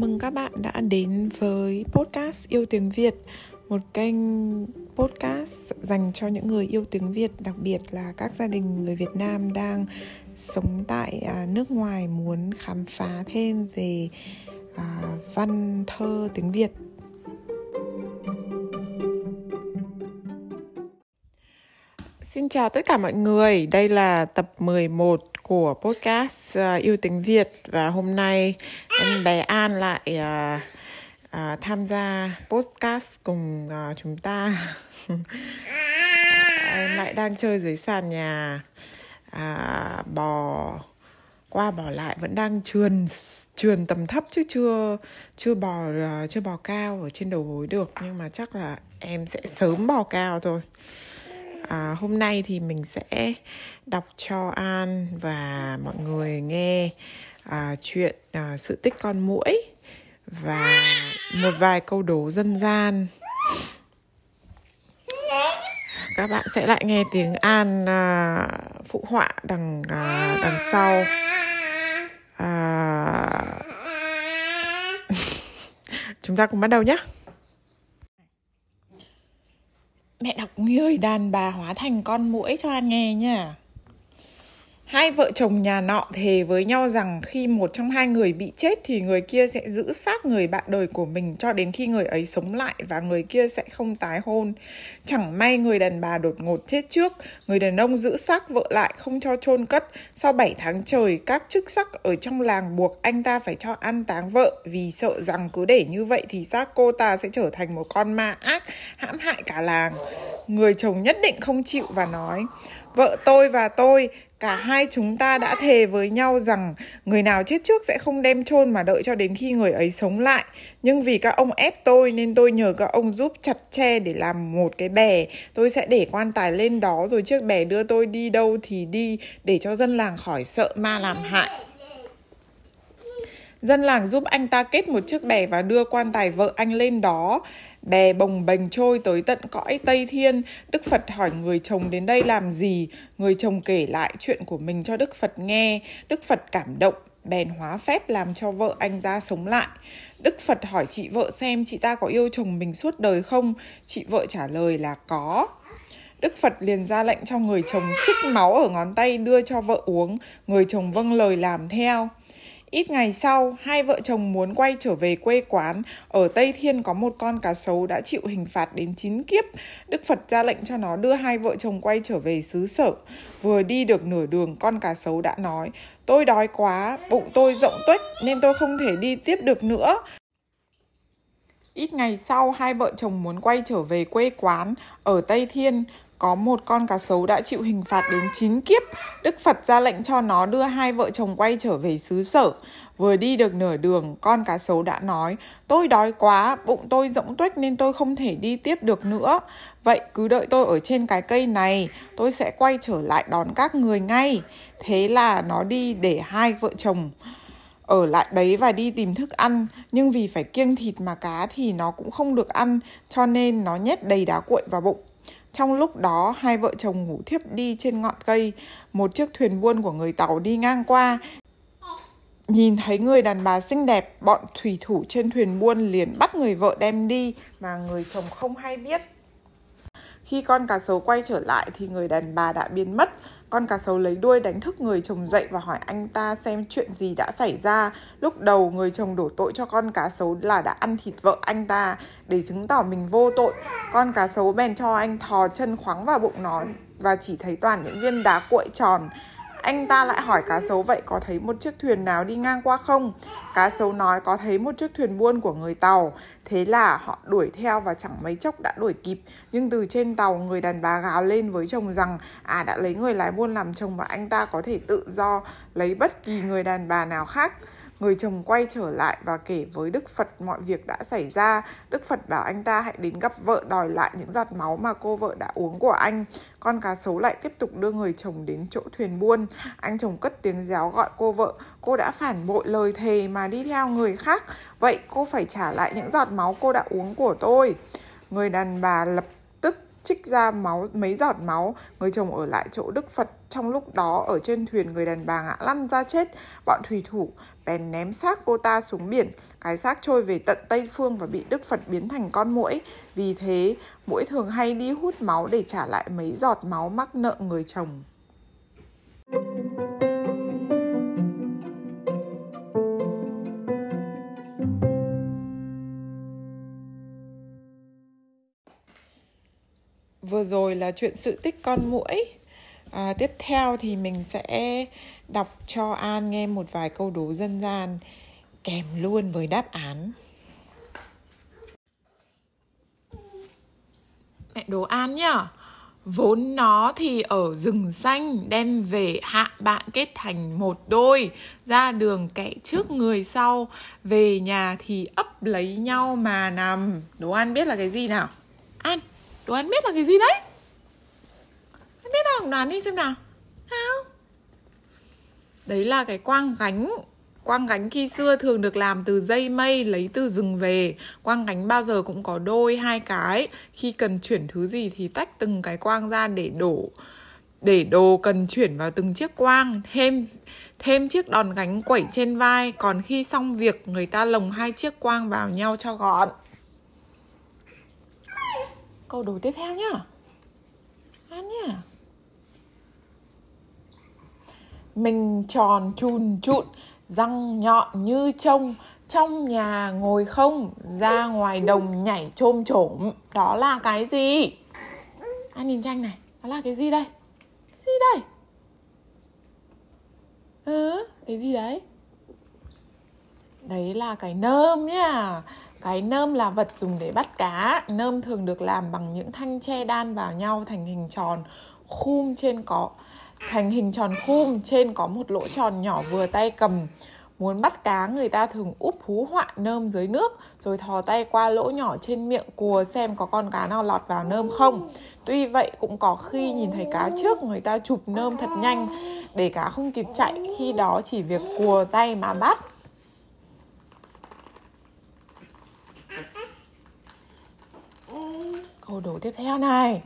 mừng các bạn đã đến với podcast Yêu Tiếng Việt Một kênh podcast dành cho những người yêu tiếng Việt Đặc biệt là các gia đình người Việt Nam đang sống tại à, nước ngoài Muốn khám phá thêm về à, văn thơ tiếng Việt. Xin chào tất cả mọi người, đây là tập 11 của podcast uh, Yêu Tiếng Việt. Và hôm nay em bé An lại uh, uh, tham gia podcast cùng uh, chúng ta. Em lại đang chơi dưới sàn nhà uh, Bò qua bỏ lại vẫn đang trườn trườn tầm thấp chứ chưa chưa bò chưa bò cao ở trên đầu gối được. Nhưng mà chắc là em sẽ sớm bò cao thôi à, hôm nay thì mình sẽ đọc cho An và mọi người nghe à, chuyện à, sự tích con muỗi và một vài câu đố dân gian. Các bạn sẽ lại nghe tiếng An à, phụ họa đằng à, đằng sau. À, chúng ta cùng bắt đầu nhé mẹ đọc người đàn bà hóa thành con muỗi cho An nghe nha. Hai vợ chồng nhà nọ thề với nhau rằng khi một trong hai người bị chết thì người kia sẽ giữ xác người bạn đời của mình cho đến khi người ấy sống lại và người kia sẽ không tái hôn. Chẳng may người đàn bà đột ngột chết trước, người đàn ông giữ xác vợ lại không cho chôn cất. Sau 7 tháng trời, các chức sắc ở trong làng buộc anh ta phải cho ăn táng vợ vì sợ rằng cứ để như vậy thì xác cô ta sẽ trở thành một con ma ác hãm hại cả làng. Người chồng nhất định không chịu và nói Vợ tôi và tôi Cả hai chúng ta đã thề với nhau rằng người nào chết trước sẽ không đem chôn mà đợi cho đến khi người ấy sống lại. Nhưng vì các ông ép tôi nên tôi nhờ các ông giúp chặt tre để làm một cái bè. Tôi sẽ để quan tài lên đó rồi chiếc bè đưa tôi đi đâu thì đi, để cho dân làng khỏi sợ ma làm hại. Dân làng giúp anh ta kết một chiếc bè và đưa quan tài vợ anh lên đó. Bè bồng bềnh trôi tới tận cõi Tây Thiên. Đức Phật hỏi người chồng đến đây làm gì? Người chồng kể lại chuyện của mình cho Đức Phật nghe. Đức Phật cảm động, bèn hóa phép làm cho vợ anh ta sống lại. Đức Phật hỏi chị vợ xem chị ta có yêu chồng mình suốt đời không? Chị vợ trả lời là có. Đức Phật liền ra lệnh cho người chồng trích máu ở ngón tay đưa cho vợ uống. Người chồng vâng lời làm theo. Ít ngày sau, hai vợ chồng muốn quay trở về quê quán. Ở Tây Thiên có một con cá sấu đã chịu hình phạt đến 9 kiếp. Đức Phật ra lệnh cho nó đưa hai vợ chồng quay trở về xứ sở. Vừa đi được nửa đường, con cá sấu đã nói, tôi đói quá, bụng tôi rộng tuếch nên tôi không thể đi tiếp được nữa. Ít ngày sau, hai vợ chồng muốn quay trở về quê quán ở Tây Thiên có một con cá sấu đã chịu hình phạt đến 9 kiếp. Đức Phật ra lệnh cho nó đưa hai vợ chồng quay trở về xứ sở. Vừa đi được nửa đường, con cá sấu đã nói, tôi đói quá, bụng tôi rỗng tuếch nên tôi không thể đi tiếp được nữa. Vậy cứ đợi tôi ở trên cái cây này, tôi sẽ quay trở lại đón các người ngay. Thế là nó đi để hai vợ chồng ở lại đấy và đi tìm thức ăn nhưng vì phải kiêng thịt mà cá thì nó cũng không được ăn cho nên nó nhét đầy đá cuội vào bụng trong lúc đó, hai vợ chồng ngủ thiếp đi trên ngọn cây. Một chiếc thuyền buôn của người Tàu đi ngang qua. Nhìn thấy người đàn bà xinh đẹp, bọn thủy thủ trên thuyền buôn liền bắt người vợ đem đi mà người chồng không hay biết. Khi con cá sấu quay trở lại thì người đàn bà đã biến mất. Con cá sấu lấy đuôi đánh thức người chồng dậy và hỏi anh ta xem chuyện gì đã xảy ra. Lúc đầu người chồng đổ tội cho con cá sấu là đã ăn thịt vợ anh ta để chứng tỏ mình vô tội. Con cá sấu bèn cho anh thò chân khoáng vào bụng nó và chỉ thấy toàn những viên đá cuội tròn anh ta lại hỏi cá sấu vậy có thấy một chiếc thuyền nào đi ngang qua không? Cá sấu nói có thấy một chiếc thuyền buôn của người Tàu. Thế là họ đuổi theo và chẳng mấy chốc đã đuổi kịp. Nhưng từ trên tàu, người đàn bà gào lên với chồng rằng à đã lấy người lái buôn làm chồng và anh ta có thể tự do lấy bất kỳ người đàn bà nào khác. Người chồng quay trở lại và kể với Đức Phật mọi việc đã xảy ra. Đức Phật bảo anh ta hãy đến gặp vợ, đòi lại những giọt máu mà cô vợ đã uống của anh. Con cá sấu lại tiếp tục đưa người chồng đến chỗ thuyền buôn. Anh chồng cất tiếng réo gọi cô vợ. Cô đã phản bội lời thề mà đi theo người khác. Vậy cô phải trả lại những giọt máu cô đã uống của tôi. Người đàn bà lập tức trích ra máu, mấy giọt máu người chồng ở lại chỗ đức phật trong lúc đó, ở trên thuyền người đàn bà ngã lăn ra chết. Bọn thủy thủ bèn ném xác cô ta xuống biển. Cái xác trôi về tận Tây Phương và bị Đức Phật biến thành con muỗi. Vì thế, muỗi thường hay đi hút máu để trả lại mấy giọt máu mắc nợ người chồng. Vừa rồi là chuyện sự tích con muỗi à, Tiếp theo thì mình sẽ đọc cho An nghe một vài câu đố dân gian kèm luôn với đáp án. Mẹ đố An nhá. Vốn nó thì ở rừng xanh đem về hạ bạn kết thành một đôi Ra đường kẻ trước người sau Về nhà thì ấp lấy nhau mà nằm Đố An biết là cái gì nào? An, đố An biết là cái gì đấy? An không? Đoán đi xem nào. Sao? Đấy là cái quang gánh. Quang gánh khi xưa thường được làm từ dây mây lấy từ rừng về. Quang gánh bao giờ cũng có đôi, hai cái. Khi cần chuyển thứ gì thì tách từng cái quang ra để đổ, Để đồ cần chuyển vào từng chiếc quang. Thêm thêm chiếc đòn gánh quẩy trên vai. Còn khi xong việc, người ta lồng hai chiếc quang vào nhau cho gọn. Câu đố tiếp theo nhá. Ăn nhá mình tròn chùn trụn, răng nhọn như trông, trong nhà ngồi không, ra ngoài đồng nhảy trôm trổm đó là cái gì? Anh nhìn tranh này? Đó là cái gì đây? Cái gì đây? Ừ cái gì đấy? Đấy là cái nơm nhá. Cái nơm là vật dùng để bắt cá. Nơm thường được làm bằng những thanh tre đan vào nhau thành hình tròn, khum trên có thành hình tròn khum trên có một lỗ tròn nhỏ vừa tay cầm. Muốn bắt cá, người ta thường úp hú họa nơm dưới nước, Rồi thò tay qua lỗ nhỏ trên miệng cùa xem có con cá nào lọt vào nơm không. Tuy vậy, cũng có khi nhìn thấy cá trước, người ta chụp nơm thật nhanh, Để cá không kịp chạy, khi đó chỉ việc cùa tay mà bắt. Câu đố tiếp theo này.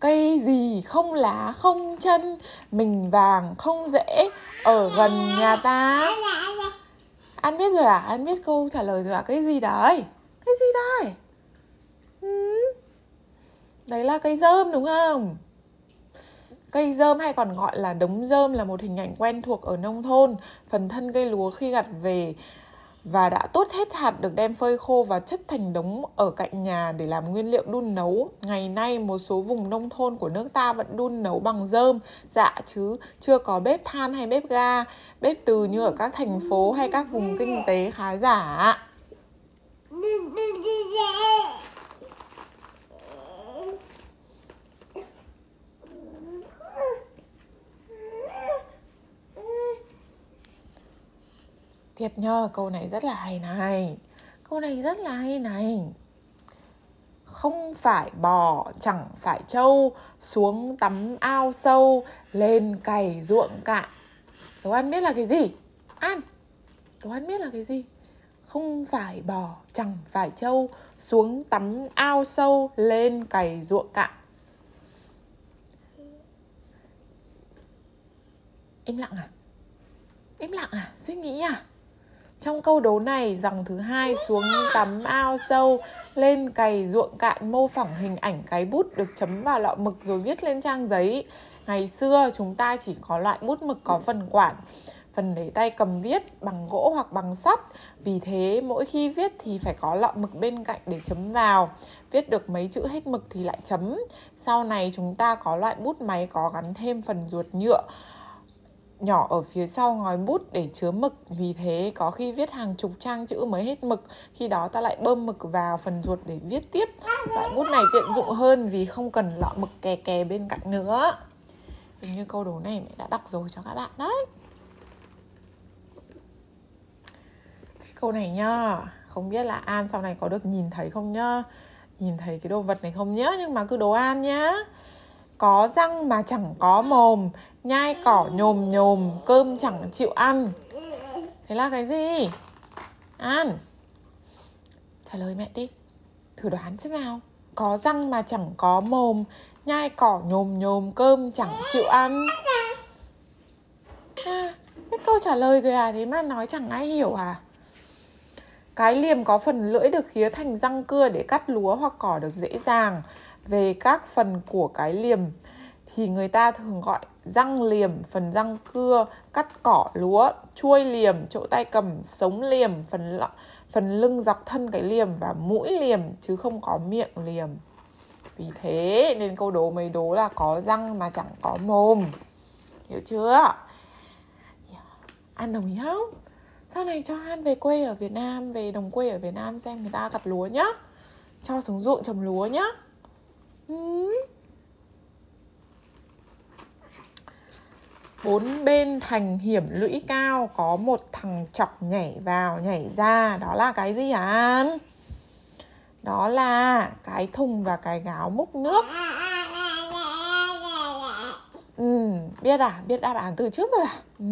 Cây gì không lá không chân, Mình vàng không dễ Ở gần nhà ta Anh biết rồi à? Anh biết câu trả lời rồi à? Cái gì đấy? Cái gì đấy? Ừ. Đấy là cây dơm đúng không? Cây dơm hay còn gọi là đống dơm là một hình ảnh quen thuộc ở nông thôn. Phần thân cây lúa khi gặt về và đã tốt hết hạt được đem phơi khô và chất thành đống ở cạnh nhà để làm nguyên liệu đun nấu. Ngày nay một số vùng nông thôn của nước ta vẫn đun nấu bằng rơm, dạ chứ chưa có bếp than hay bếp ga, bếp từ như ở các thành phố hay các vùng kinh tế khá giả. Tiếp nhờ câu này rất là hay này Câu này rất là hay này Không phải bò, chẳng phải trâu Xuống tắm ao sâu Lên cày ruộng cạn đồ ăn biết là cái gì? Ăn đồ ăn biết là cái gì? Không phải bò, chẳng phải trâu Xuống tắm ao sâu Lên cày ruộng cạn Im lặng à? Im lặng à? Suy nghĩ à? Trong câu đố này, dòng thứ hai xuống tắm ao sâu, lên cày ruộng cạn mô phỏng hình ảnh cái bút được chấm vào lọ mực rồi viết lên trang giấy. Ngày xưa chúng ta chỉ có loại bút mực có phần quản, phần để tay cầm viết bằng gỗ hoặc bằng sắt. Vì thế mỗi khi viết thì phải có lọ mực bên cạnh để chấm vào. Viết được mấy chữ hết mực thì lại chấm. Sau này chúng ta có loại bút máy có gắn thêm phần ruột nhựa nhỏ ở phía sau ngòi bút để chứa mực. Vì thế, có khi viết hàng chục trang chữ mới hết mực, khi đó ta lại bơm mực vào phần ruột để viết tiếp. Loại bút này tiện dụng hơn vì không cần lọ mực kè kè bên cạnh nữa. Hình như câu đố này mẹ đã đọc rồi cho các bạn đấy. Câu này nhá, không biết là an sau này có được nhìn thấy không nhá? Nhìn thấy cái đồ vật này không nhá, nhưng mà cứ đồ an nhá có răng mà chẳng có mồm nhai cỏ nhồm nhồm cơm chẳng chịu ăn. Thế là cái gì? Ăn trả lời mẹ đi. Thử đoán xem nào. Có răng mà chẳng có mồm nhai cỏ nhồm nhồm cơm chẳng chịu ăn. À, biết câu trả lời rồi à? Thế mà nói chẳng ai hiểu à? Cái liềm có phần lưỡi được khía thành răng cưa để cắt lúa hoặc cỏ được dễ dàng về các phần của cái liềm thì người ta thường gọi răng liềm, phần răng cưa, cắt cỏ lúa, chuôi liềm, chỗ tay cầm, sống liềm, phần l... phần lưng dọc thân cái liềm và mũi liềm chứ không có miệng liềm. Vì thế nên câu đố mấy đố là có răng mà chẳng có mồm. Hiểu chưa? An đồng ý không? Sau này cho An về quê ở Việt Nam, về đồng quê ở Việt Nam xem người ta gặt lúa nhá. Cho xuống ruộng trồng lúa nhá. Bốn bên thành hiểm lũy cao, có một thằng chọc nhảy vào, nhảy ra. Đó là cái gì hả? An đó là cái thùng và cái gáo múc nước. Ừ biết à? Biết đáp án từ trước rồi à? Ừ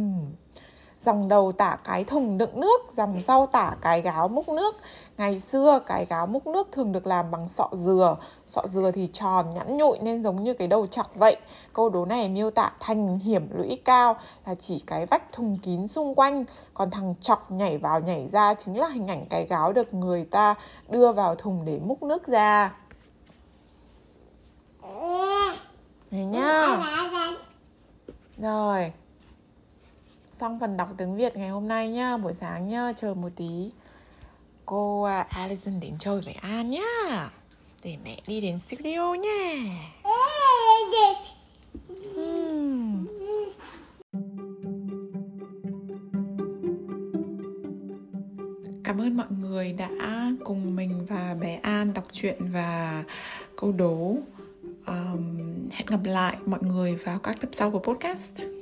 dòng đầu tả cái thùng đựng nước dòng sau tả cái gáo múc nước. Ngày xưa cái gáo múc nước thường được làm bằng sọ dừa. Sọ dừa thì tròn nhẵn nhụi nên giống như cái đầu chọc vậy. Câu đố này miêu tả thành hiểm lũy cao là chỉ cái vách thùng kín xung quanh. Còn thằng chọc nhảy vào nhảy ra chính là hình ảnh cái gáo được người ta đưa vào thùng để múc nước ra. Này nhá. Rồi xong phần đọc tiếng Việt ngày hôm nay nhá buổi sáng nhá chờ một tí. Cô à, Alison đến chơi với An nhá. Để mẹ đi đến studio nha. Hmm. Cảm ơn mọi người đã cùng mình và bé An đọc truyện và câu đố. Um, Hẹn gặp lại mọi người vào các tập sau của podcast.